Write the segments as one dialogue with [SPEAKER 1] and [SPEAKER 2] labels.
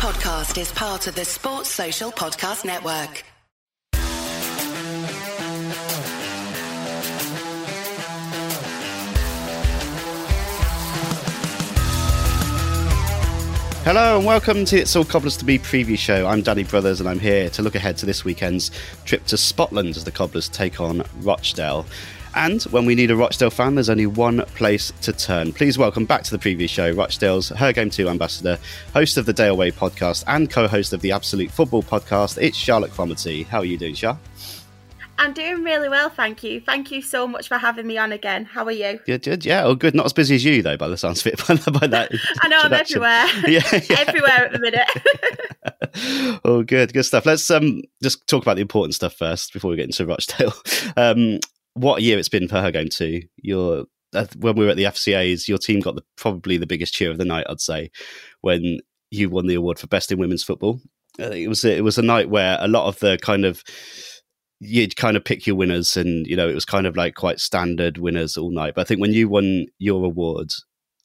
[SPEAKER 1] podcast is part of the Sports Social Podcast Network.
[SPEAKER 2] Hello and welcome to It's All Cobblers to Be preview show. I'm Danny Brothers and I'm here to look ahead to this weekend's trip to Spotland as the Cobblers take on Rochdale. And when we need a Rochdale fan, there's only one place to turn. Please welcome back to the previous show Rochdale's Her Game Too ambassador, host of the Dale Way podcast, and co host of the Absolute Football podcast. It's Charlotte Cromarty. How are you doing, Char?
[SPEAKER 3] I'm doing really well, thank you. Thank you so much for having me on again. How are you?
[SPEAKER 2] Good, good. Yeah, oh, good. Not as busy as you, though, by the sounds of it. By, by that
[SPEAKER 3] I know I'm everywhere. Yeah, yeah. everywhere at the minute.
[SPEAKER 2] oh, good, good stuff. Let's um just talk about the important stuff first before we get into Rochdale. Um, what a year it's been for her going to. Your uh, when we were at the FCA's, your team got the, probably the biggest cheer of the night. I'd say when you won the award for best in women's football. Uh, it was it was a night where a lot of the kind of you'd kind of pick your winners, and you know it was kind of like quite standard winners all night. But I think when you won your award,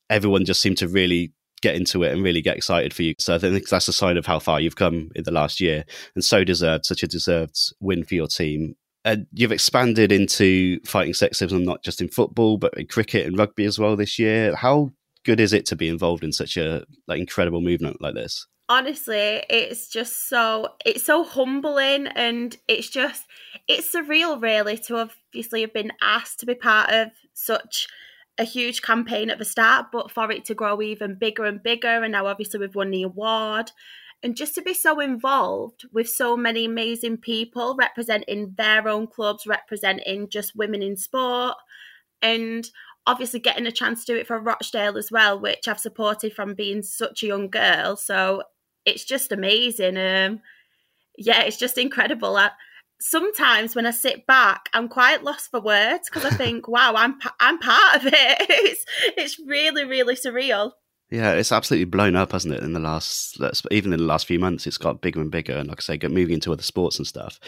[SPEAKER 2] everyone just seemed to really get into it and really get excited for you. So I think that's a sign of how far you've come in the last year, and so deserved such a deserved win for your team. And you've expanded into fighting sexism not just in football but in cricket and rugby as well this year. How good is it to be involved in such a like incredible movement like this?
[SPEAKER 3] honestly it's just so it's so humbling and it's just it's surreal really to obviously have been asked to be part of such a huge campaign at the start but for it to grow even bigger and bigger and now obviously we've won the award and just to be so involved with so many amazing people representing their own clubs representing just women in sport and obviously getting a chance to do it for Rochdale as well, which I've supported from being such a young girl. So it's just amazing. Um, yeah, it's just incredible. I, sometimes when I sit back, I'm quite lost for words because I think, wow, I'm I'm part of it. It's it's really really surreal.
[SPEAKER 2] Yeah, it's absolutely blown up, hasn't it? In the last, even in the last few months, it's got bigger and bigger, and like I say, moving into other sports and stuff.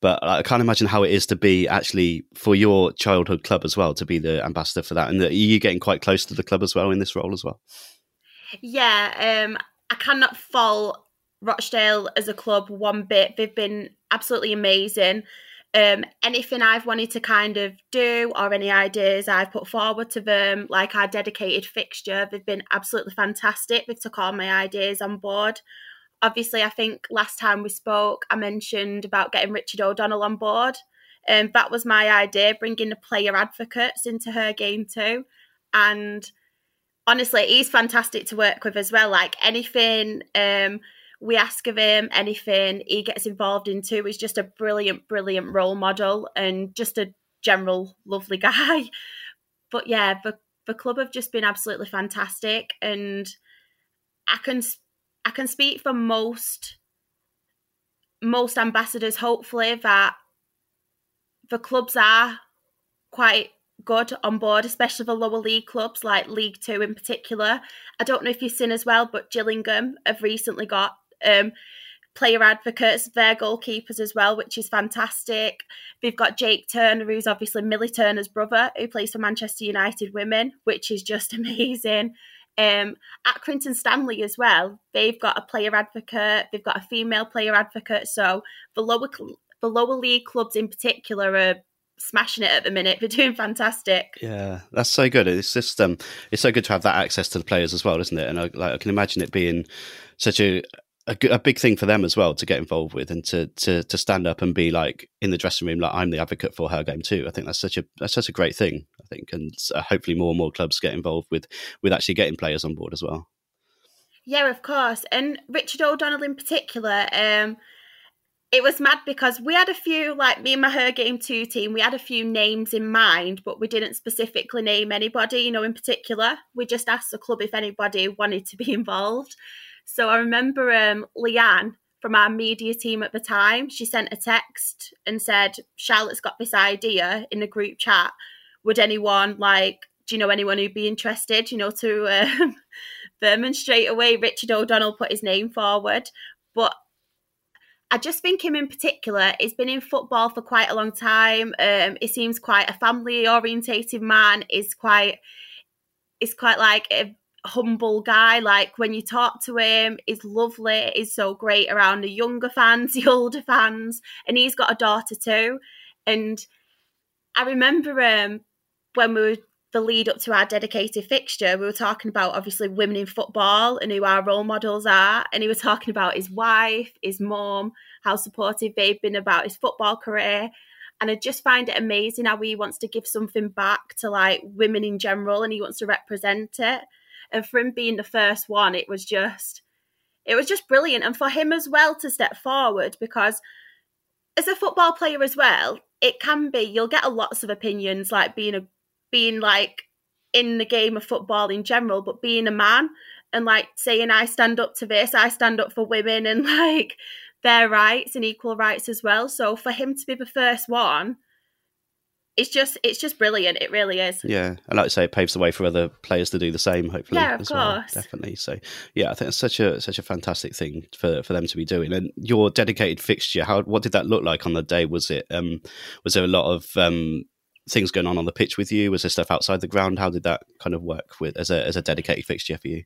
[SPEAKER 2] But I can't imagine how it is to be actually for your childhood club as well, to be the ambassador for that, and are you getting quite close to the club as well in this role as well?
[SPEAKER 3] Yeah, um, I cannot fault Rochdale as a club one bit. They've been absolutely amazing. Um, anything I've wanted to kind of do or any ideas I've put forward to them, like our dedicated fixture, they've been absolutely fantastic. They've took all my ideas on board. Obviously, I think last time we spoke, I mentioned about getting Richard O'Donnell on board. And um, that was my idea, bringing the player advocates into her game too. And honestly, he's fantastic to work with as well. Like anything um, we ask of him, anything he gets involved into, he's just a brilliant, brilliant role model and just a general lovely guy. But yeah, the the club have just been absolutely fantastic, and I can I can speak for most most ambassadors. Hopefully, that the clubs are quite good on board, especially the lower league clubs like League Two in particular. I don't know if you've seen as well, but Gillingham have recently got um, player advocates, their goalkeepers as well, which is fantastic. They've got Jake Turner, who's obviously Millie Turner's brother, who plays for Manchester United Women, which is just amazing. Um, at Accrington Stanley as well, they've got a player advocate, they've got a female player advocate. So the lower the lower league clubs in particular are smashing it at the minute. They're doing fantastic.
[SPEAKER 2] Yeah, that's so good. It's just um, it's so good to have that access to the players as well, isn't it? And I, like I can imagine it being such a, a a, big thing for them as well to get involved with and to to to stand up and be like in the dressing room like I'm the advocate for her game too. I think that's such a that's such a great thing. I think, and uh, hopefully more and more clubs get involved with with actually getting players on board as well.
[SPEAKER 3] Yeah, of course. And Richard O'Donnell in particular, um, it was mad because we had a few, like me and my Her Game Too team, we had a few names in mind, but we didn't specifically name anybody, you know, in particular. We just asked the club if anybody wanted to be involved. So I remember um, Leanne from our media team at the time, she sent a text and said, Charlotte's got this idea in the group chat. Would anyone like, do you know anyone who'd be interested, you know, to um, them? And straight away, Richard O'Donnell put his name forward. But I just think him in particular, he's been in football for quite a long time. Um, he seems quite a family orientated man. Is quite, is quite like a, humble guy. Like when you talk to him, he's lovely. He's so great around the younger fans, the older fans, and he's got a daughter too. And I remember um, when we were the lead up to our dedicated fixture, we were talking about obviously women in football and who our role models are. And he was talking about his wife, his mom, how supportive they've been about his football career. And I just find it amazing how he wants to give something back to like women in general and he wants to represent it. And for him being the first one, it was just it was just brilliant. And for him as well to step forward because as a football player as well, it can be you'll get a lots of opinions like being a being like in the game of football in general, but being a man and like saying I stand up to this, I stand up for women and like their rights and equal rights as well. So for him to be the first one, it's just it's just brilliant. It really is.
[SPEAKER 2] Yeah, and like I say, it paves the way for other players to do the same. Hopefully,
[SPEAKER 3] yeah, of course, well,
[SPEAKER 2] definitely. So, yeah, I think it's such a such a fantastic thing for for them to be doing. And your dedicated fixture, how what did that look like on the day? Was it um was there a lot of um things going on on the pitch with you? Was there stuff outside the ground? How did that kind of work with as a as a dedicated fixture for you?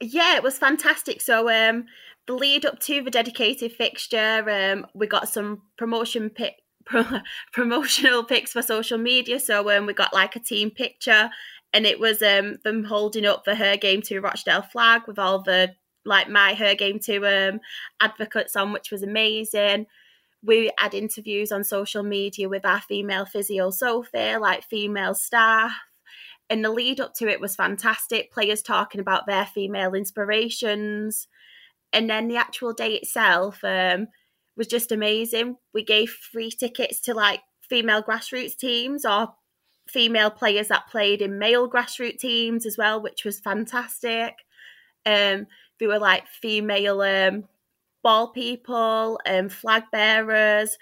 [SPEAKER 3] Yeah, it was fantastic. So um, the lead up to the dedicated fixture, um, we got some promotion pic pro- promotional pics for social media. So um, we got like a team picture, and it was um them holding up the her game too Rochdale flag with all the like my her game too um advocates on, which was amazing we had interviews on social media with our female physio Sophie, like female staff. And the lead up to it was fantastic. Players talking about their female inspirations. And then the actual day itself um, was just amazing. We gave free tickets to like female grassroots teams or female players that played in male grassroots teams as well, which was fantastic. Um, there were like female um, ball people and flag bearers.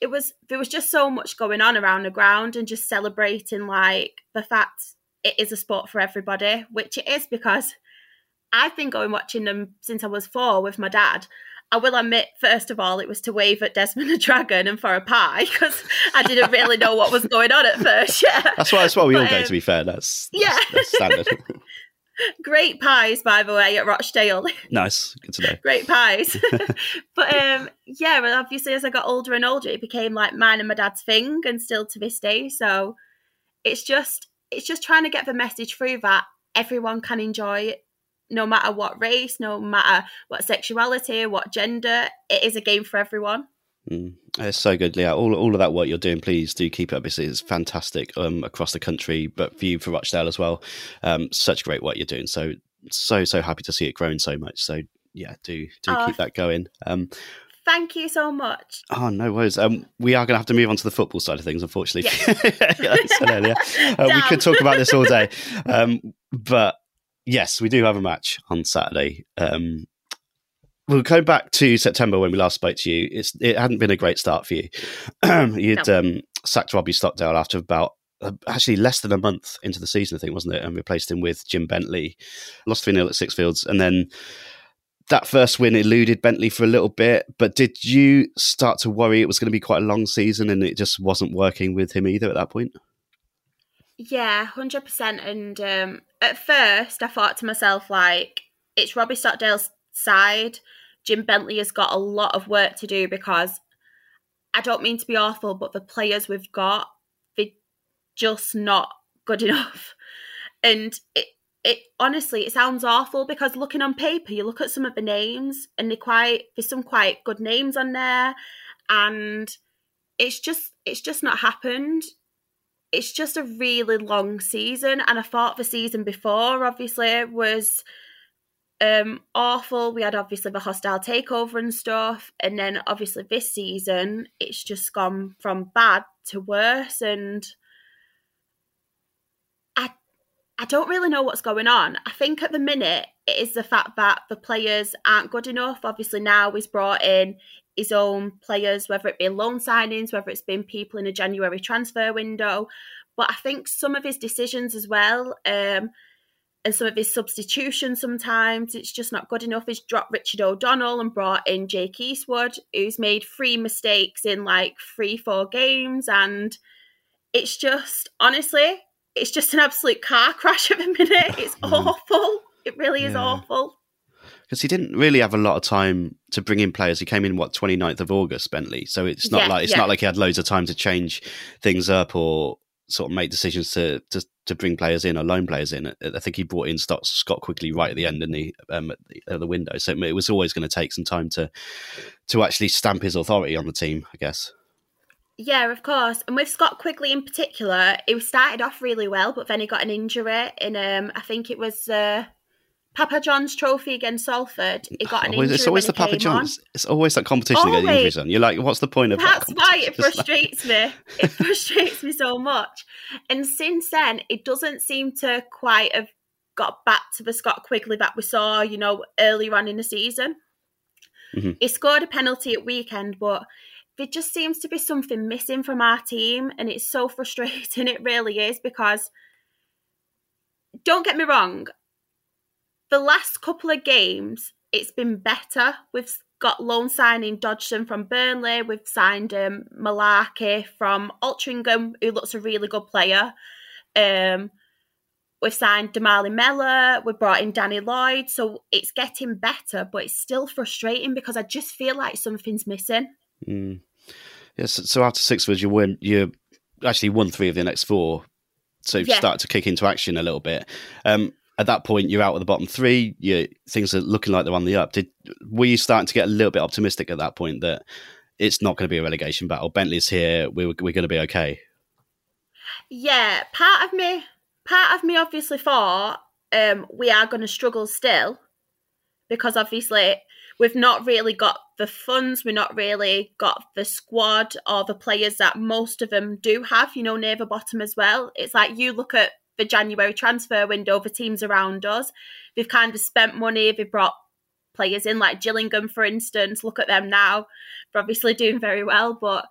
[SPEAKER 3] It was there was just so much going on around the ground and just celebrating like the fact it is a sport for everybody, which it is because I've been going watching them since I was four with my dad. I will admit, first of all, it was to wave at Desmond the Dragon and for a pie because I didn't really know what was going on at first. Yeah,
[SPEAKER 2] that's why. That's why we but, all go. Um, to be fair, that's, that's yeah, that's standard.
[SPEAKER 3] Great pies, by the way, at Rochdale.
[SPEAKER 2] Nice, good to know.
[SPEAKER 3] Great pies. but um, yeah, well, obviously, as I got older and older, it became like mine and my dad's thing, and still to this day. So it's just it's just trying to get the message through that everyone can enjoy no matter what race, no matter what sexuality, what gender. It is a game for everyone.
[SPEAKER 2] Mm, it's so good, yeah. All, all of that work you're doing, please do keep it up. It's, it's fantastic um, across the country, but for you, for Rochdale as well. Um, such great work you're doing. So, so, so happy to see it growing so much. So, yeah, do do oh, keep that going. Um,
[SPEAKER 3] thank you so much.
[SPEAKER 2] Oh, no worries. Um, we are going to have to move on to the football side of things, unfortunately. Yes. uh, we could talk about this all day. Um, but yes, we do have a match on Saturday. Um, we'll go back to September when we last spoke to you. It's it hadn't been a great start for you. You'd no. um, sacked Robbie Stockdale after about uh, actually less than a month into the season, I think, wasn't it? And replaced him with Jim Bentley. Lost 3 0 at Sixfields. And then that first win eluded Bentley for a little bit. But did you start to worry it was going to be quite a long season and it just wasn't working with him either at that point?
[SPEAKER 3] Yeah, 100%. And um, at first, I thought to myself, like, it's Robbie Stockdale's side Jim Bentley has got a lot of work to do because I don't mean to be awful, but the players we've got, they're just not good enough. And it, it honestly, it sounds awful because looking on paper, you look at some of the names and they quite there's some quite good names on there, and it's just it's just not happened. It's just a really long season, and I thought the season before obviously was um, awful. We had obviously the hostile takeover and stuff, and then obviously this season it's just gone from bad to worse, and I I don't really know what's going on. I think at the minute it is the fact that the players aren't good enough. Obviously now he's brought in his own players, whether it be loan signings, whether it's been people in a January transfer window, but I think some of his decisions as well. Um, and some of his substitutions sometimes it's just not good enough. He's dropped Richard O'Donnell and brought in Jake Eastwood, who's made three mistakes in like three, four games, and it's just honestly, it's just an absolute car crash at the minute. It's mm. awful. It really is
[SPEAKER 2] Yeah.
[SPEAKER 3] awful.
[SPEAKER 2] Because he didn't really have a lot of time to bring in players. He came in what 29th of August, Bentley. So it's not
[SPEAKER 3] Yeah,
[SPEAKER 2] like it's
[SPEAKER 3] yeah.
[SPEAKER 2] not like he had loads of time to change things up or sort of make decisions to to, to bring players in or loan players in. I think he brought in Scott, Scott quickly right at the end in the um, at the, at the window. So it was always going to take some time to to actually stamp his authority on the team. I guess.
[SPEAKER 3] Yeah, of course. And with Scott Quigley in particular, he started off really well, but then he got an injury in um I think it was uh Papa John's trophy against Salford. It got an
[SPEAKER 2] Always-
[SPEAKER 3] injury.
[SPEAKER 2] it's always the Papa
[SPEAKER 3] came on.
[SPEAKER 2] John's. It's always that competition to get
[SPEAKER 3] Always.
[SPEAKER 2] injuries on. You're like, what's the point of that?
[SPEAKER 3] That's why it
[SPEAKER 2] competition? It's like-
[SPEAKER 3] frustrates me. It frustrates me so much. And since then, it doesn't seem to quite have got back to the Scott Quigley that we saw, you know, earlier on in the season.
[SPEAKER 2] Mhm.
[SPEAKER 3] He scored a penalty at weekend, but there just seems to be something missing from our team, and it's so frustrating. It really is because, don't get me wrong, the last couple of games, it's been better. We've got loan signing Dodgson from Burnley. We've signed um, Mullarkey from Altrincham, who looks a really good player. Um, we've signed Damali Mella. We've brought in Danny Lloyd. So it's getting better, but it's still frustrating because I just feel like something's missing.
[SPEAKER 2] Mm. Yes. so, so after six was you win. You actually won three of the next four, so you've
[SPEAKER 3] Yeah.
[SPEAKER 2] started to kick into action a little bit. Um, at that point, you're out of the bottom three. You things are looking like they're on the up. Did were you starting to get a little bit optimistic at that point that it's not going to be a relegation battle? Bentley's here. We're we're going to be okay.
[SPEAKER 3] Yeah, part of me, part of me obviously thought um, we are going to struggle still because obviously we've not really got the funds, we've not really got the squad or the players that most of them do have, you know, near the bottom as well. It's like you look at the January transfer window, the teams around us, they've kind of spent money, they've brought players in like Gillingham, for instance. Look at them now. They're obviously doing very well, but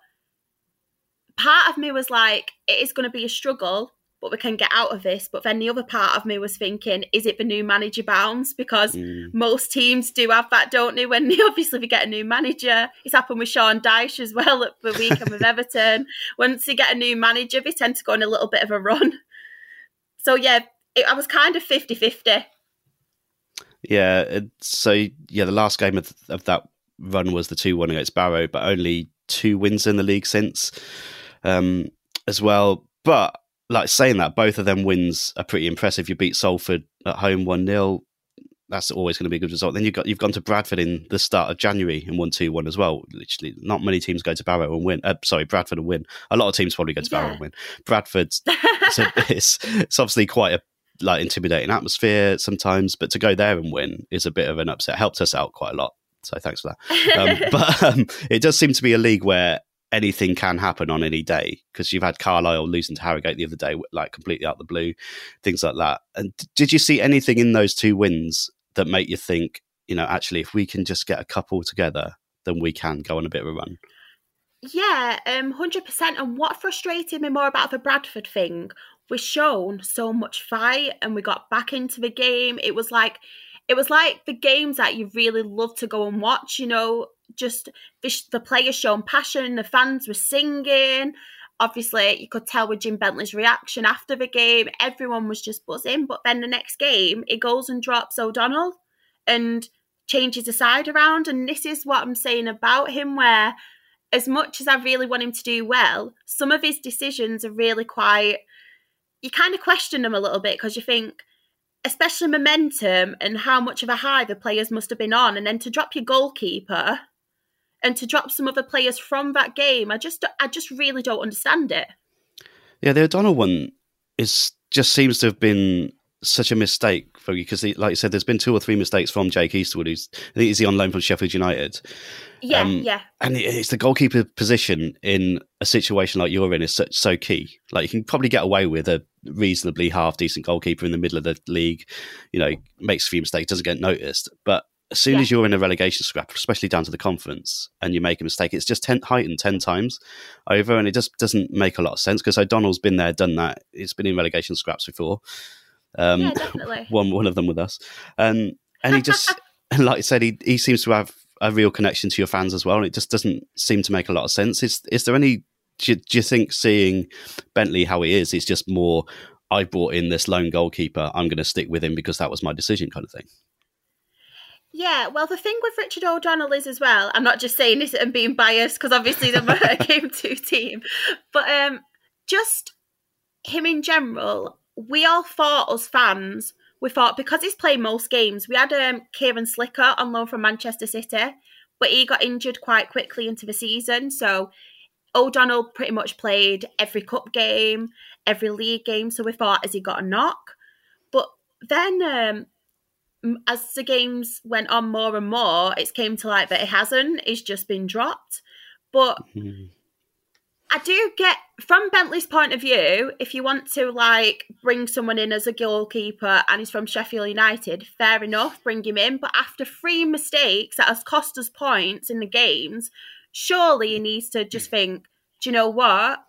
[SPEAKER 3] part of me was like, it is going to be a struggle, but we can get out of this. But then the other part of me was thinking, is it the new manager bounce? Because
[SPEAKER 2] Mm.
[SPEAKER 3] most teams do have that, don't they? When they obviously we get a new manager, it's happened with Sean Dyche as well at the weekend with Everton. Once you get a new manager, they tend to go on a little bit of a run. So yeah, it, I was kind of 50-50.
[SPEAKER 2] Yeah. So yeah, the last game of, of that run was the two one against Barrow, but only two wins in the league since, um, as well. But like saying that, both of them wins are pretty impressive. You beat Salford at home one 0 That's always going to be a good result. Then you've got you've gone to Bradford in the start of January and won two one as well. Literally, not many teams go to Barrow and win. Uh, sorry, Bradford and win. A lot of teams probably go to Barrow and win. Bradford's so it's it's obviously quite a like intimidating atmosphere sometimes, but to go there and win is a bit of an upset. Helped us out quite a lot. So thanks for that. Um, but um, it does seem to be a league where anything can happen on any day because you've had Carlisle losing to Harrogate the other day, like completely out of the blue, things like that. And did you see anything in those two wins that make you think, you know, actually, if we can just get a couple together, then we can go on a bit of a run?
[SPEAKER 3] Yeah, um, hundred percent. And what frustrated me more about the Bradford thing was shown so much fight, and we got back into the game. It was like, it was like the games that you really love to go and watch. You know, just the, the players showing passion, the fans were singing. Obviously, you could tell with Jim Bentley's reaction after the game. Everyone was just buzzing. But then the next game, he goes and drops O'Donnell and changes the side around. And this is what I'm saying about him, where as much as I really want him to do well, some of his decisions are really quite. You kind of question them a little bit because you think, especially momentum and how much of a high the players must have been on, and then to drop your goalkeeper and to drop some other players from that game, I just, I just really don't understand it.
[SPEAKER 2] Yeah, the O'Donnell one is just seems to have been such a mistake for you because, like you said, there's been two or three mistakes from Jake Eastwood, who's I think he's the on loan from Sheffield United,
[SPEAKER 3] Yeah,
[SPEAKER 2] Um,
[SPEAKER 3] yeah,
[SPEAKER 2] and it's the goalkeeper position in a situation like you're in is so, so key. Like you can probably get away with a reasonably half decent goalkeeper in the middle of the league, you know, makes a few mistakes, doesn't get noticed, but as soon
[SPEAKER 3] Yeah.
[SPEAKER 2] as you're in a relegation scrap, especially down to the conference, and you make a mistake, it's just ten, heightened 10 times over, and it just doesn't make a lot of sense because O'Donnell's been there, done that. It's been in relegation scraps before. Um,
[SPEAKER 3] yeah, definitely.
[SPEAKER 2] one one of them with us, um, and he just, and like I said, he he seems to have a real connection to your fans as well, and it just doesn't seem to make a lot of sense. Is is there any? Do you, do you think seeing Bentley how he is is just more I brought in this lone goalkeeper. I'm going to stick with him because that was my decision, kind of thing.
[SPEAKER 3] Yeah, well, the thing with Richard O'Donnell is as well. I'm not just saying this and being biased because obviously they're game two team, but um, just him in general. We all thought as fans, we thought because he's played most games. We had um, Cieran Slicker on loan from Manchester City, but he got injured quite quickly into the season. So O'Donnell pretty much played every cup game, every league game. So we thought, has he got a knock? But then um, as the games went on more and more, it's came to light that it hasn't. It's just been dropped. But mm-hmm. I do get from Bentley's point of view, if you want to like bring someone in as a goalkeeper and he's from Sheffield United, fair enough, bring him in. But after three mistakes that has cost us points in the games, surely he needs to just think, do you know what?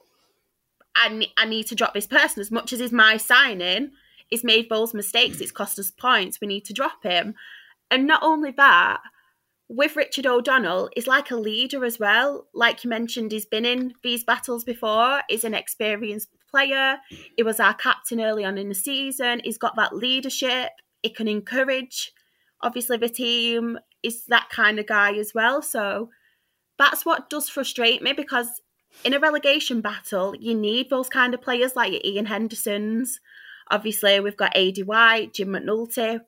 [SPEAKER 3] I, I need to drop this person as much as is my signing he's made those mistakes. It's cost us points. We need to drop him. And not only that, with Richard O'Donnell, he's like a leader as well. Like you mentioned, he's been in these battles before. He's an experienced player. He was our captain early on in the season. He's got that leadership. He can encourage, obviously, the team. Is that kind of guy as well. So that's what does frustrate me because in a relegation battle, you need those kind of players like your Ian Hendersons, Obviously, we've got Aidy White, Jim McNulty,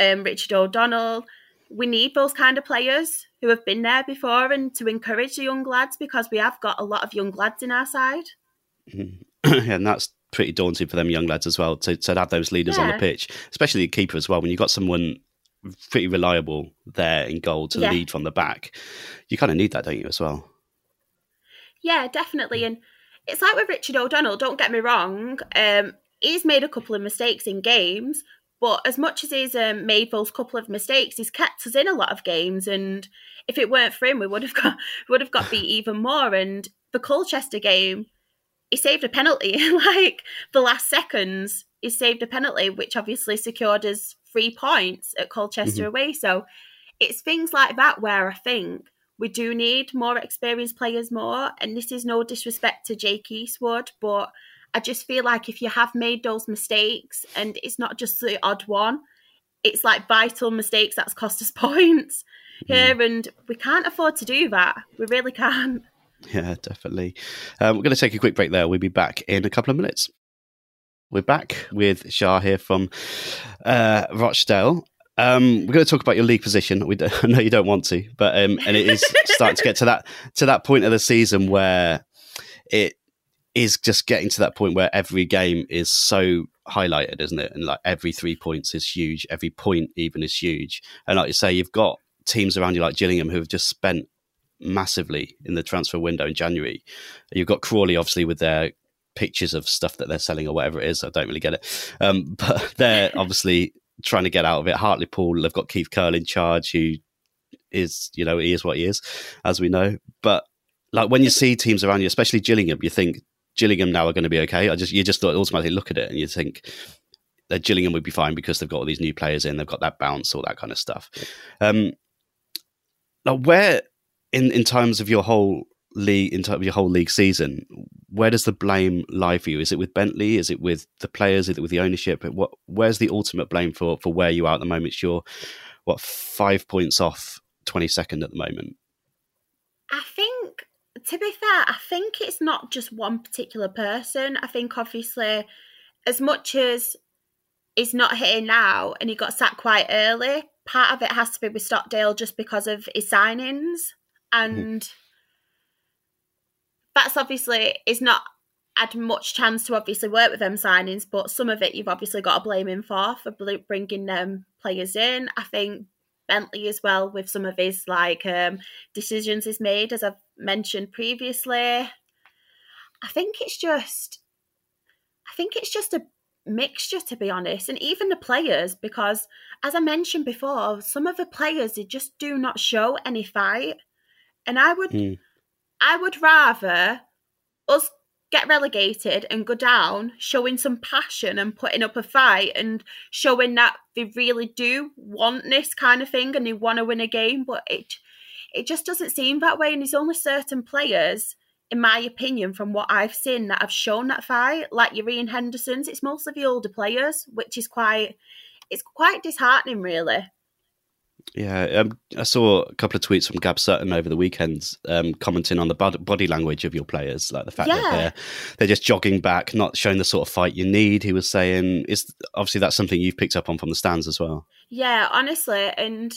[SPEAKER 3] um, Richard O'Donnell. We need those kind of players who have been there before and to encourage the young lads because we have got a lot of young lads in our side.
[SPEAKER 2] Mm-hmm. and that's pretty daunting for them young lads as well to, to have those leaders yeah. on the pitch, especially the keeper as well. When you've got someone pretty reliable there in goal to yeah. lead from the back, you kind of need that, don't you, as well?
[SPEAKER 3] Yeah, definitely. And it's like with Richard O'Donnell, don't get me wrong. Um, he's made a couple of mistakes in games, but as much as he's um, made those couple of mistakes, he's kept us in a lot of games. And if it weren't for him, we would have got would have got beat even more. And the Colchester game, he saved a penalty like the last seconds. He saved a penalty, which obviously secured us three points at Colchester mm-hmm. away. So it's things like that where I think we do need more experienced players more. And this is no disrespect to Jake Eastwood, but I just feel like if you have made those mistakes and it's not just the odd one, it's like vital mistakes that's cost us points mm. here, and we can't afford to do that. We really can't.
[SPEAKER 2] Yeah, definitely. Um, we're going to take a quick break there. We'll be back in a couple of minutes. We're back with Char here from uh, Rochdale. Um, we're going to talk about your league position. We I know you don't want to, but um, and it is starting to get to that to that point of the season where it is just getting to that point where every game is so highlighted, isn't it? And like every three points is huge, every point even is huge. And like you say, you've got teams around you like Gillingham who have just spent massively in the transfer window in January. You've got Crawley, obviously, with their pictures of stuff that they're selling or whatever it is. I don't really get it. Um, but they're obviously trying to get out of it. Hartlepool, they've got Keith Curle in charge, who is, you know, he is what he is, as we know. But like when you see teams around you, especially Gillingham, you think Gillingham now are going to be okay. I just you just thought automatically look at it and you think that Gillingham would be fine because they've got all these new players in, they've got that bounce, all that kind of stuff. Um, now, where in in terms of your whole league, in terms of your whole league season, where does the blame lie for you? Is it with Bentley? Is it with the players? Is it with the ownership? What where's the ultimate blame for for where you are at the moment? You're what five points off twenty second at the moment.
[SPEAKER 3] I think to be fair, I think it's not just one particular person. I think obviously, as much as he's not here now and he got sacked quite early, part of it has to be with Stockdale just because of his signings. And mm. that's obviously is not had much chance to obviously work with them signings, but some of it you've obviously got to blame him for for bringing them players in. I think Bentley as well with some of his like um, decisions he's made, as I've mentioned previously. I think it's just, I think it's just a mixture to be honest, and even the players because as I mentioned before, some of the players they just do not show any fight, and I would, mm. I would rather us get relegated and go down, showing some passion and putting up a fight and showing that they really do want this kind of thing and they want to win a game, but it it just doesn't seem that way. And there's only certain players in my opinion, from what I've seen that have shown that fight, like your Ian Henderson's, it's mostly the older players, which is quite it's quite disheartening, really.
[SPEAKER 2] Yeah, um, I saw a couple of tweets from Gab Sutton over the weekend, um, commenting on the body language of your players, like the fact
[SPEAKER 3] Yeah.
[SPEAKER 2] that they're they're just jogging back, not showing the sort of fight you need. He was saying, is obviously that's something you've picked up on from the stands as well.
[SPEAKER 3] Yeah, honestly, and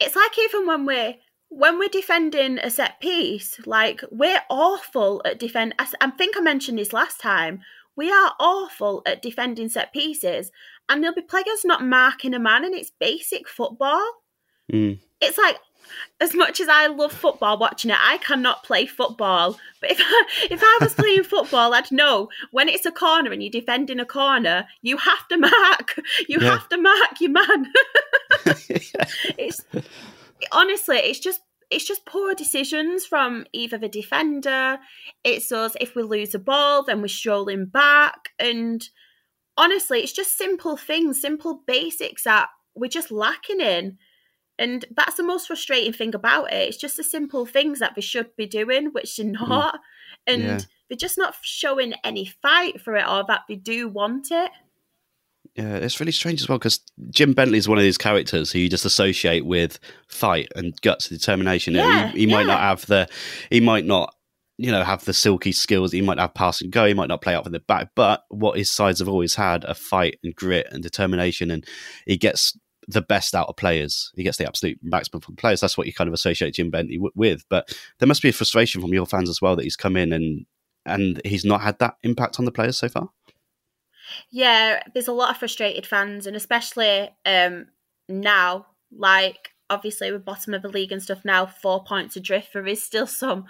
[SPEAKER 3] it's like even when we're when we're defending a set piece, like we're awful at defend. I think I mentioned this last time. We are awful at defending set pieces, and there'll be players not marking a man, and it's basic football.
[SPEAKER 2] Mm.
[SPEAKER 3] It's like as much as I love football, watching it, I cannot play football. But if I, if I was playing football, I'd know when it's a corner and you're defending a corner, you have to mark. You
[SPEAKER 2] Yeah.
[SPEAKER 3] have to mark your man. it's honestly, it's just it's just poor decisions from either the defender. It's us if we lose a ball, then we're strolling back, and honestly, it's just simple things, simple basics that we're just lacking in. And that's the most frustrating thing about it. It's just the simple things that they should be doing, which they're hmm. not. And
[SPEAKER 2] Yeah.
[SPEAKER 3] they're just not showing any fight for it or that they do want it.
[SPEAKER 2] Yeah, it's really strange as well because Jim Bentley is one of these characters who you just associate with fight and guts and determination.
[SPEAKER 3] Yeah,
[SPEAKER 2] he, he might
[SPEAKER 3] yeah.
[SPEAKER 2] not have the, he might not, you know, have the silky skills. He might have pass and go. He might not play out from the back. But what his sides have always had a fight and grit and determination, and he gets the best out of players. He gets the absolute maximum from players. That's what you kind of associate Jim Bentley w- with. But there must be a frustration from your fans as well that he's come in and and he's not had that impact on the players so far.
[SPEAKER 3] Yeah, there's a lot of frustrated fans, and especially um now, like obviously we're bottom of the league and stuff now, four points adrift. There is still some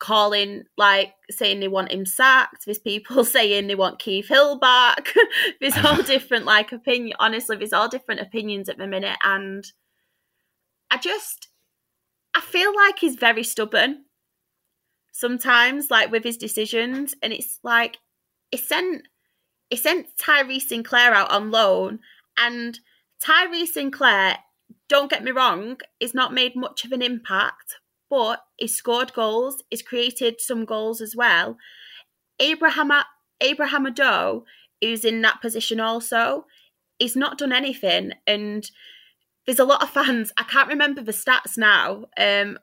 [SPEAKER 3] calling, like saying they want him sacked. There's people saying they want Keith Hill back. there's all different like opinion. Honestly, there's all different opinions at the minute, and I just I feel like he's very stubborn sometimes, like with his decisions, and it's like he sent he sent Tyrese Sinclair out on loan, and Tyrese Sinclair, don't get me wrong, is not made much of an impact, but he scored goals, he's created some goals as well. Abraham Abraham Odoh, who's in that position also, he's not done anything, and there's a lot of fans. I can't remember the stats now. Um,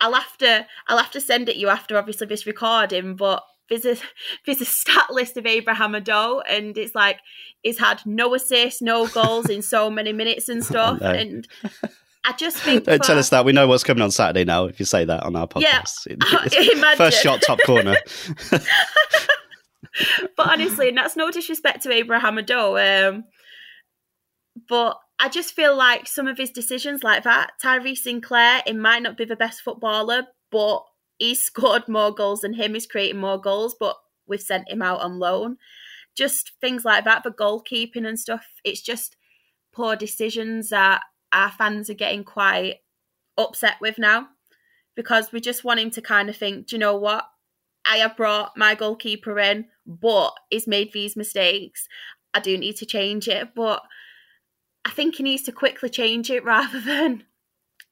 [SPEAKER 3] I'll have to I'll have to send it you after obviously this recording, but there's a there's a stat list of Abraham Odoh and it's like he's had no assists, no goals in so many minutes and stuff.
[SPEAKER 2] no.
[SPEAKER 3] And I just think
[SPEAKER 2] Don't tell us that. We know what's coming on Saturday now if you say that on our
[SPEAKER 3] Yeah.
[SPEAKER 2] podcast.
[SPEAKER 3] Imagine.
[SPEAKER 2] First shot, top corner.
[SPEAKER 3] but honestly, and that's no disrespect to Abraham Odoh. Um, but I just feel like some of his decisions like that, Tyrese Sinclair, it might not be the best footballer, but he's scored more goals than him. He's creating more goals, but we've sent him out on loan. Just things like that, the goalkeeping and stuff. It's just poor decisions that our fans are getting quite upset with now because we just want him to kind of think, do you know what? I have brought my goalkeeper in, but he's made these mistakes. I do need to change it, but I think he needs to quickly change it rather than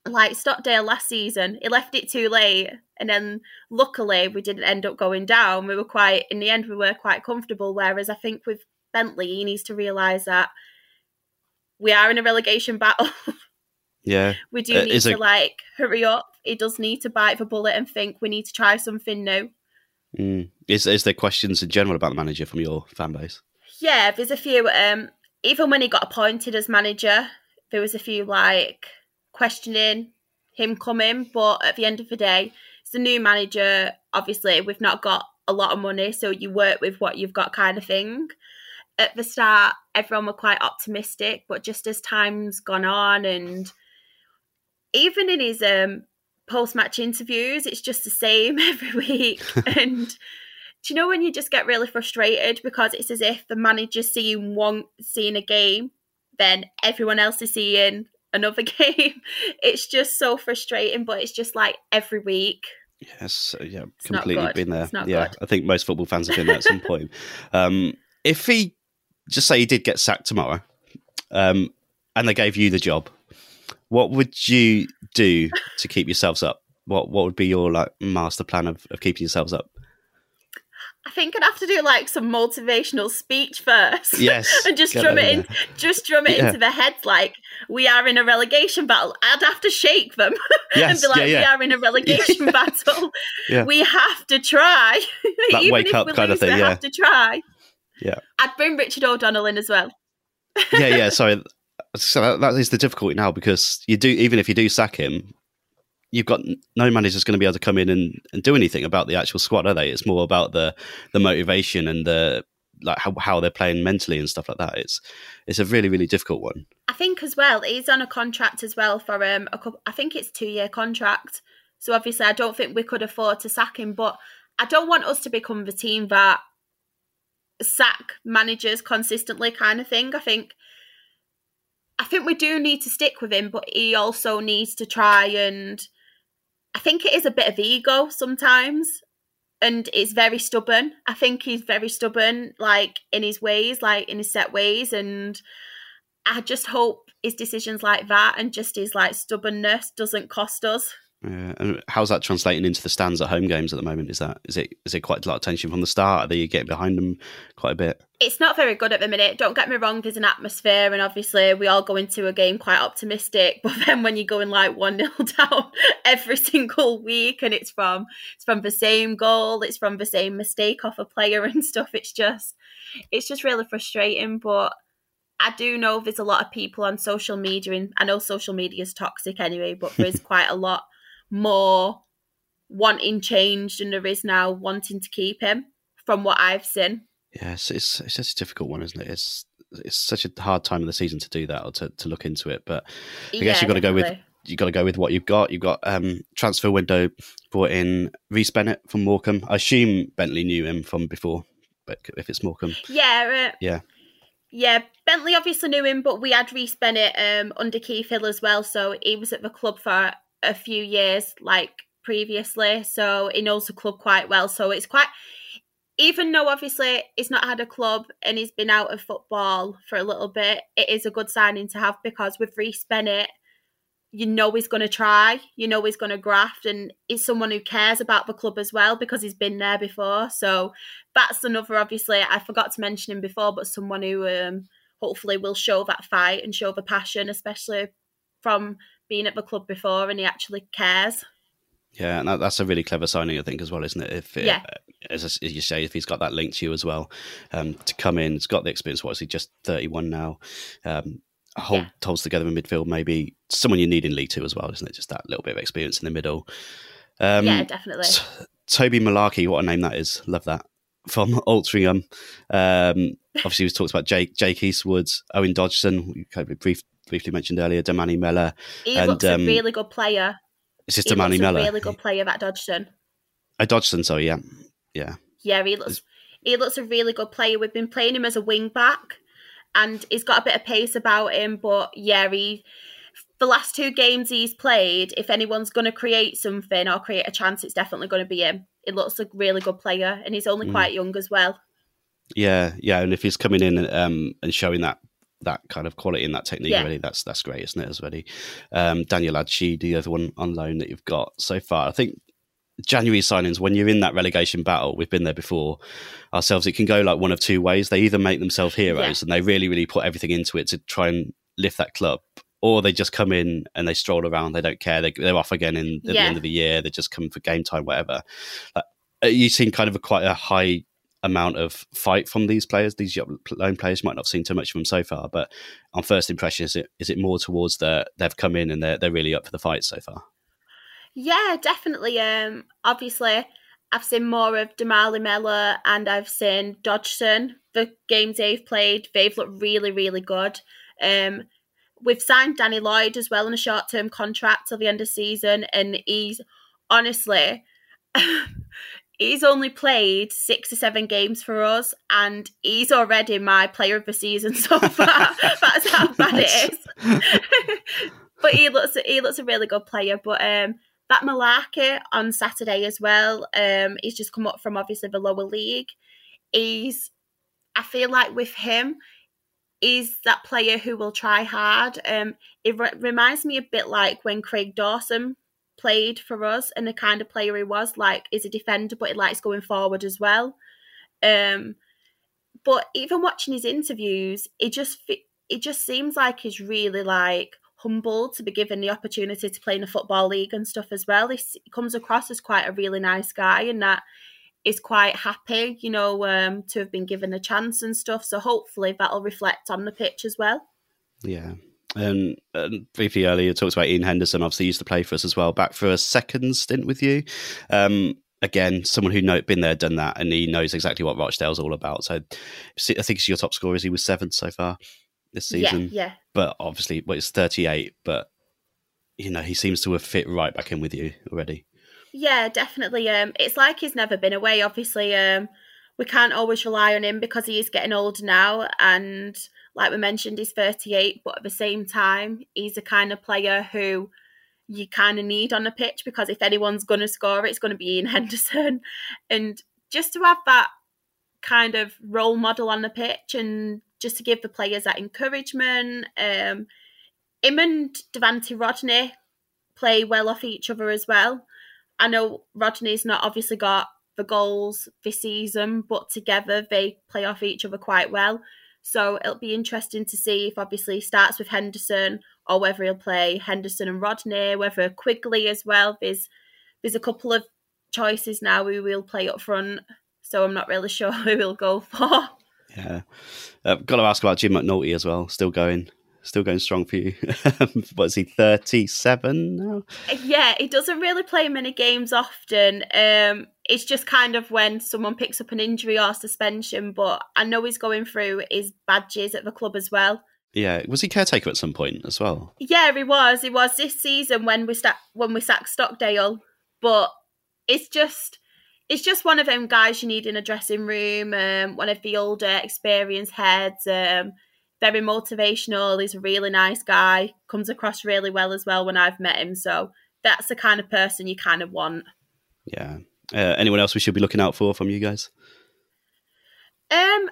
[SPEAKER 3] like Stockdale last season. He left it too late, and then luckily we didn't end up going down. We were quite in the end we were quite comfortable. Whereas I think with Bentley, he needs to realise that we are in a relegation battle.
[SPEAKER 2] Yeah.
[SPEAKER 3] we do
[SPEAKER 2] Uh,
[SPEAKER 3] need to
[SPEAKER 2] a-
[SPEAKER 3] like hurry up. He does need to bite the bullet and think we need to try something new.
[SPEAKER 2] Mm. Is, is there questions in general about the manager from your fan base?
[SPEAKER 3] Yeah, there's a few. Um, even when he got appointed as manager, there was a few like questioning him coming. But at the end of the day, it's a new manager. Obviously, we've not got a lot of money, so you work with what you've got, kind of thing. At the start, everyone were quite optimistic, but just as time's gone on, and even in his um, post-match interviews, it's just the same every week. and do you know when you just get really frustrated because it's as if the manager's seeing one seeing a game, then everyone else is seeing another game. It's just so frustrating, but it's just like every week.
[SPEAKER 2] Yes, yeah,
[SPEAKER 3] It's
[SPEAKER 2] completely been there. Yeah,
[SPEAKER 3] good.
[SPEAKER 2] I think most football fans have been there at some point. Um, if he just say you did get sacked tomorrow, um, and they gave you the job, what would you do to keep yourselves up? what what would be your like master plan of, of keeping yourselves up?
[SPEAKER 3] I think I'd have to do like some motivational speech first.
[SPEAKER 2] Yes,
[SPEAKER 3] and just drum it
[SPEAKER 2] in
[SPEAKER 3] in, just drum it
[SPEAKER 2] Yeah.
[SPEAKER 3] into their heads like we are in a relegation battle. I'd have to shake them and be like,
[SPEAKER 2] yeah, yeah.
[SPEAKER 3] we are in a relegation battle.
[SPEAKER 2] Yeah.
[SPEAKER 3] We have to try.
[SPEAKER 2] That
[SPEAKER 3] Even
[SPEAKER 2] wake
[SPEAKER 3] if
[SPEAKER 2] up
[SPEAKER 3] we
[SPEAKER 2] kind of
[SPEAKER 3] lose,
[SPEAKER 2] thing,
[SPEAKER 3] We
[SPEAKER 2] yeah.
[SPEAKER 3] have to try.
[SPEAKER 2] Yeah.
[SPEAKER 3] I'd bring Richard O'Donnell in as well.
[SPEAKER 2] yeah, yeah. Sorry, so that, that is the difficulty now because you do even if you do sack him, you've got no manager's going to be able to come in and, and do anything about the actual squad, are they? It's more about the the motivation and the like how, how they're playing mentally and stuff like that. It's it's a really really difficult one.
[SPEAKER 3] I think as well, he's on a contract as well for um a couple. I think it's two year contract. So obviously, I don't think we could afford to sack him. But I don't want us to become the team that sack managers consistently, kind of thing. I think. I think we do need to stick with him, but he also needs to try and. I think it is a bit of ego sometimes, and it's very stubborn. I think he's very stubborn, like in his ways, like in his set ways, and I just hope his decisions like that and just his like stubbornness doesn't cost us.
[SPEAKER 2] Yeah, and how's that translating into the stands at home games at the moment? Is that is it is it quite a lot of tension from the start? Are you getting behind them quite a bit?
[SPEAKER 3] It's not very good at the minute. Don't get me wrong, there's an atmosphere, and obviously we all go into a game quite optimistic. But then when you're going like one 0 down every single week, and it's from it's from the same goal, it's from the same mistake off a player and stuff. It's just it's just really frustrating. But I do know there's a lot of people on social media, and I know social media is toxic anyway, but there's quite a lot more wanting change than there is now wanting to keep him from what I've seen.
[SPEAKER 2] Yes, it's it's just a difficult one, isn't it? It's it's such a hard time of the season to do that or to, to look into it. But I guess you've got to go with
[SPEAKER 3] definitely.
[SPEAKER 2] you got to go with what you've got. You've got um, transfer window brought in Rhys Bennett from Morecambe. I assume Bentley knew him from before, but if it's Morecambe,
[SPEAKER 3] Yeah, uh,
[SPEAKER 2] Yeah.
[SPEAKER 3] yeah. Bentley obviously knew him, but we had Rhys Bennett um, under Keith Hill as well, so he was at the club for a few years, like previously. So he knows the club quite well. So it's quite, even though obviously he's not had a club and he's been out of football for a little bit, it is a good signing to have because with Rhys Bennett, you know he's going to try, you know he's going to graft, and he's someone who cares about the club as well because he's been there before. So that's another, obviously, I forgot to mention him before, but someone who um, hopefully will show that fight and show the passion, especially from being at the club before and he actually cares.
[SPEAKER 2] yeah, and that, that's a really clever signing, I think, as well, isn't it? If it,
[SPEAKER 3] Yeah.
[SPEAKER 2] as, as you say, if he's got that link to you as well, um, to come in, he's got the experience. What is he? Just thirty one now. Um, hold
[SPEAKER 3] Yeah.
[SPEAKER 2] holds together in midfield, maybe someone you need in League Two as well, isn't it? Just that little bit of experience in the middle. Um,
[SPEAKER 3] yeah, definitely.
[SPEAKER 2] T- Toby Mullarkey, what a name that is. Love that. From Altrincham. Um, obviously, we've talked about Jake, Jake Eastwood, Owen Dodgson, we kind of brief, briefly mentioned earlier, Damani Miller.
[SPEAKER 3] He
[SPEAKER 2] and,
[SPEAKER 3] looks
[SPEAKER 2] um,
[SPEAKER 3] a really good player.
[SPEAKER 2] It's just Damani
[SPEAKER 3] a really good player, that Dodgson.
[SPEAKER 2] Oh, Dodgson, so yeah. Yeah.
[SPEAKER 3] Yeah, he looks he looks a really good player. We've been playing him as a wing back, and he's got a bit of pace about him. But yeah, he the last two games he's played, if anyone's going to create something or create a chance, it's definitely going to be him. He looks a really good player, and he's only
[SPEAKER 2] Mm.
[SPEAKER 3] quite young as well.
[SPEAKER 2] Yeah, yeah. And if he's coming in um, and showing that that kind of quality and that technique
[SPEAKER 3] Yeah.
[SPEAKER 2] already, that's that's great, isn't it? As already, um, Daniel Adshead, the other one on loan that you've got so far. I think January signings, when you're in that relegation battle, we've been there before ourselves. It can go like one of two ways. They either make themselves heroes and they really, really put everything into it to try and lift that club, or they just come in and they stroll around. They don't care. They, they're off again in, at the end of the year. They just come for game time, whatever. Like, uh, you've seen kind of a quite a high amount of fight from these players. These lone players might not have seen too much of them so far, but on first impression, is it is it more towards the they've come in and they're they're really up for the fight so far?
[SPEAKER 3] Yeah, definitely. Um, obviously, I've seen more of Damali Mellor and I've seen Dodgson. The games they've played, they've looked really, really good. Um, we've signed Danny Lloyd as well on a short term contract till the end of season, and he's honestly. He's only played six or seven games for us, and he's already my player of the season so far. That's how bad it is. but he looks he looks a really good player. But um, that Mullarkey on Saturday as well. Um, he's just come up from obviously the lower league. He's, I feel like with him, he's that player who will try hard. Um, it re- reminds me a bit like when Craig Dawson played for us and the kind of player he was. Like, is a defender, but he likes going forward as well. Um, but even watching his interviews, it just it just seems like he's really like humbled to be given the opportunity to play in a football league and stuff as well. He comes across as quite a really nice guy, and that is quite happy, you know, um, to have been given a chance and stuff. So hopefully that'll reflect on the pitch as well.
[SPEAKER 2] Yeah. Um, and briefly earlier, talked about Ian Henderson. Obviously, used to play for us as well. Back for a second stint with you. Um, again, someone who know been there, done that, and he knows exactly what Rochdale's all about. So, I think he's your top scorer. Is he was seventh so far this season.
[SPEAKER 3] Yeah, yeah.
[SPEAKER 2] But obviously, well, it's thirty-eight. But you know, he seems to have fit right back in with you already.
[SPEAKER 3] Yeah, definitely. Um, it's like he's never been away. Obviously, um, we can't always rely on him because he is getting older now, and like we mentioned, he's 38. But at the same time, he's a kind of player who you kind of need on the pitch because if anyone's going to score, it's going to be Ian Henderson, and just to have that kind of role model on the pitch and just to give the players that encouragement. Um, him and Devante Rodney play well off each other as well. I know Rodney's not obviously got the goals this season, but together they play off each other quite well. So it'll be interesting to see if obviously he starts with Henderson or whether he'll play Henderson and Rodney, whether Quigley as well. There's there's a couple of choices now we will play up front, so I'm not really sure who we'll go for.
[SPEAKER 2] Yeah, uh, got to ask about Jim McNulty as well. Still going, still going strong for you. what is he, 37 now?
[SPEAKER 3] Yeah, he doesn't really play many games often. Um, it's just kind of when someone picks up an injury or suspension, but I know he's going through his badges at the club as well.
[SPEAKER 2] Yeah, was he caretaker at some point as well?
[SPEAKER 3] Yeah, he was. He was this season when we sta- when we sacked Stockdale, but it's just it's just one of them guys you need in a dressing room. Um, one of the older, experienced heads. Um, very motivational. He's a really nice guy. Comes across really well as well when I've met him. So that's the kind of person you kind of want.
[SPEAKER 2] Yeah. Uh, anyone else we should be looking out for from you guys?
[SPEAKER 3] Um,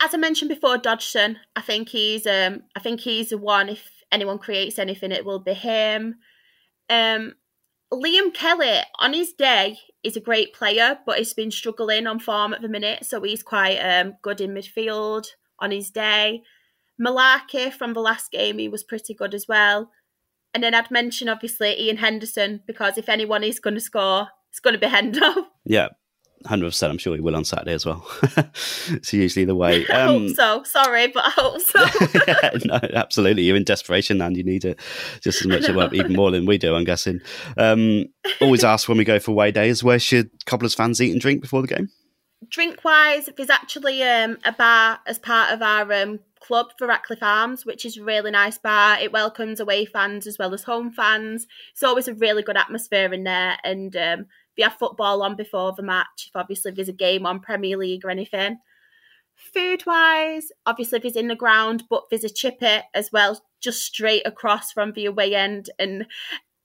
[SPEAKER 3] as I mentioned before, Dodgson. I think he's um, I think he's the one. If anyone creates anything, it will be him. Um, Liam Kelly on his day is a great player, but he's been struggling on form at the minute, so he's quite um, good in midfield on his day. Mullarkey from the last game, he was pretty good as well. And then I'd mention obviously Ian Henderson because if anyone is going to score, it's going to be Hendo.
[SPEAKER 2] Yeah, hundred percent. I'm sure he will on Saturday as well. it's usually the way.
[SPEAKER 3] Um, I hope um, so. Sorry, but I hope so.
[SPEAKER 2] no, absolutely. You're in desperation and you need it just as much, well, even more than we do. I'm guessing. Um, always ask when we go for away days, where should Cobblers fans eat and drink before the game?
[SPEAKER 3] drink wise, there's actually um, a bar as part of our um, club for Ratcliffe Arms, which is a really nice bar. It welcomes away fans as well as home fans. It's always a really good atmosphere in there. And um, we have football on before the match, if obviously there's a game on Premier League or anything. Food wise, obviously there's in the ground, but there's a chippy as well, just straight across from the away end. And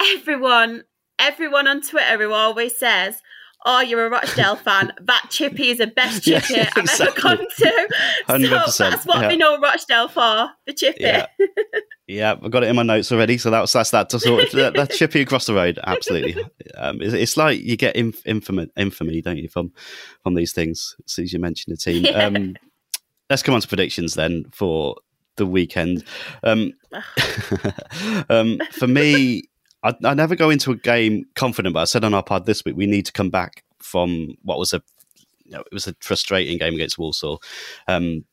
[SPEAKER 3] everyone, everyone on Twitter who always says, oh, you're a Rochdale fan. That chippy is the best chippy yeah, I've exactly. ever gone to. 100%. So that's what yeah. we know Rochdale for, the chippy.
[SPEAKER 2] Yeah. yeah, I've got it in my notes already. So that's that's that. To sort of, that, that chippy across the road, absolutely. Um, it's, it's, like you get inf- infamy, infamy, don't you, from from these things as soon as you mention the team. Yeah. Um, let's come on to predictions then for the weekend. Um, um, for me, I, I, never go into a game confident, but I said on our pod this week we need to come back from what was a you know, it was a frustrating game against Walsall um,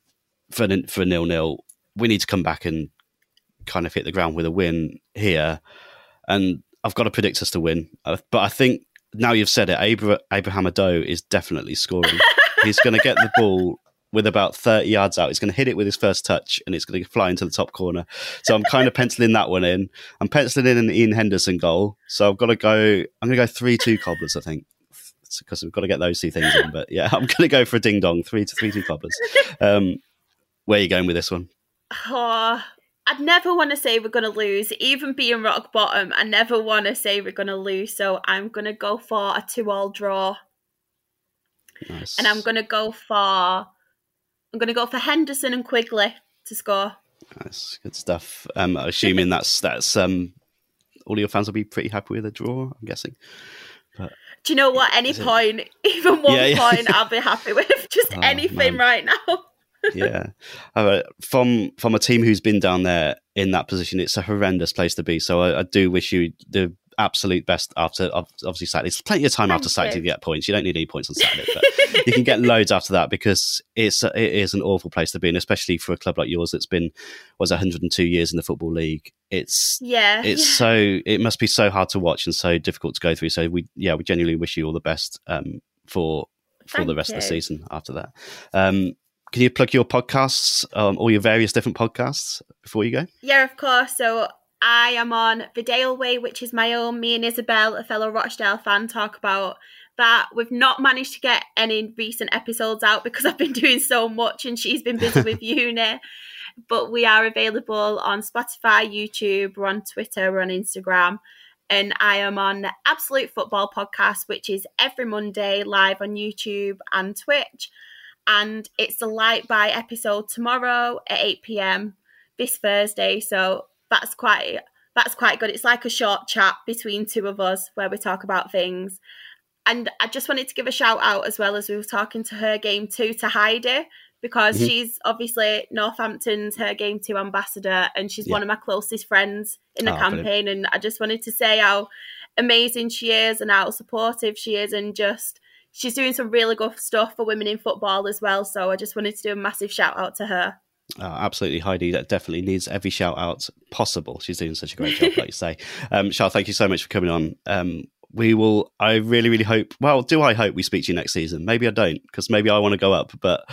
[SPEAKER 2] for for nil nil. We need to come back and kind of hit the ground with a win here, and I've got to predict us to win. Uh, but I think now you've said it, Abra- Abraham Odoh is definitely scoring. He's going to get the ball with about 30 yards out. He's going to hit it with his first touch and it's going to fly into the top corner. So I'm kind of penciling that one in. I'm penciling in an Ian Henderson goal. So I've got to go, I'm going to go 3 2 cobblers, I think. Because we've got to get those two things in. But yeah, I'm going to go for a ding dong, 3 to 3 2 cobblers. Um, where are you going with this one?
[SPEAKER 3] Oh, I'd never want to say we're going to lose. Even being rock bottom, I never want to say we're going to lose. So I'm going to go for a two all draw. Nice. And I'm going to go for I'm going to go for Henderson and Quigley to score.
[SPEAKER 2] That's good stuff. Um, I'm assuming that's that's um, all your fans will be pretty happy with a draw. I'm guessing.
[SPEAKER 3] But do you know what? Any point, even one yeah, yeah. point, I'll be happy with. Just oh, anything man. right now.
[SPEAKER 2] yeah, from from a team who's been down there in that position, it's a horrendous place to be. So I, I do wish you the absolute best after obviously Saturday. There's plenty of time Thank after Saturday you. to get points. You don't need any points on Saturday, but you can get loads after that because it's it is an awful place to be, and especially for a club like yours that's been was 102 years in the football league. It's
[SPEAKER 3] yeah,
[SPEAKER 2] it's
[SPEAKER 3] yeah.
[SPEAKER 2] so it must be so hard to watch and so difficult to go through. So we yeah we genuinely wish you all the best um, for for
[SPEAKER 3] Thank
[SPEAKER 2] the rest
[SPEAKER 3] you.
[SPEAKER 2] of the season after that. Um, can you plug your podcasts, um, all your various different podcasts before you go?
[SPEAKER 3] Yeah, of course. So I am on the Dale Way, which is my own. Me and Isabel, a fellow Rochdale fan, talk about that. We've not managed to get any recent episodes out because I've been doing so much and she's been busy with uni. But we are available on Spotify, YouTube, we're on Twitter, we're on Instagram. And I am on the Absolute Football Podcast, which is every Monday live on YouTube and Twitch. And it's the Light by episode tomorrow at 8 pm this Thursday. So that's quite that's quite good. It's like a short chat between two of us where we talk about things. And I just wanted to give a shout out as well as we were talking to her game too to Heidi because mm-hmm. she's obviously Northampton's her game too ambassador and she's yeah. one of my closest friends in the oh, campaign. Brilliant. And I just wanted to say how amazing she is and how supportive she is and just she's doing some really good stuff for women in football as well. So I just wanted to do a massive shout out to her.
[SPEAKER 2] Oh, absolutely, Heidi. That definitely needs every shout out possible. She's doing such a great job, like you say. Um, Charles, thank you so much for coming on. Um, we will. I really, really hope. Well, do I hope we speak to you next season? Maybe I don't, because maybe I want to go up. But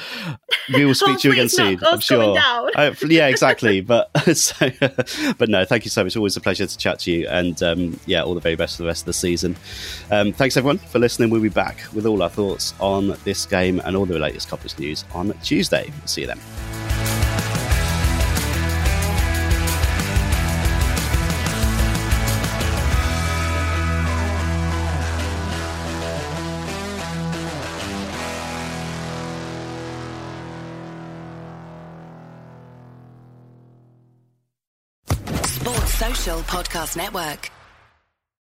[SPEAKER 2] we will speak to you again soon. I'm sure. yeah, exactly. but so, but no, thank you so much. It's always a pleasure to chat to you, and um, yeah, all the very best for the rest of the season. Um, thanks everyone for listening. We'll be back with all our thoughts on this game and all the latest Cobblers news on Tuesday. See you then.
[SPEAKER 1] Podcast Network.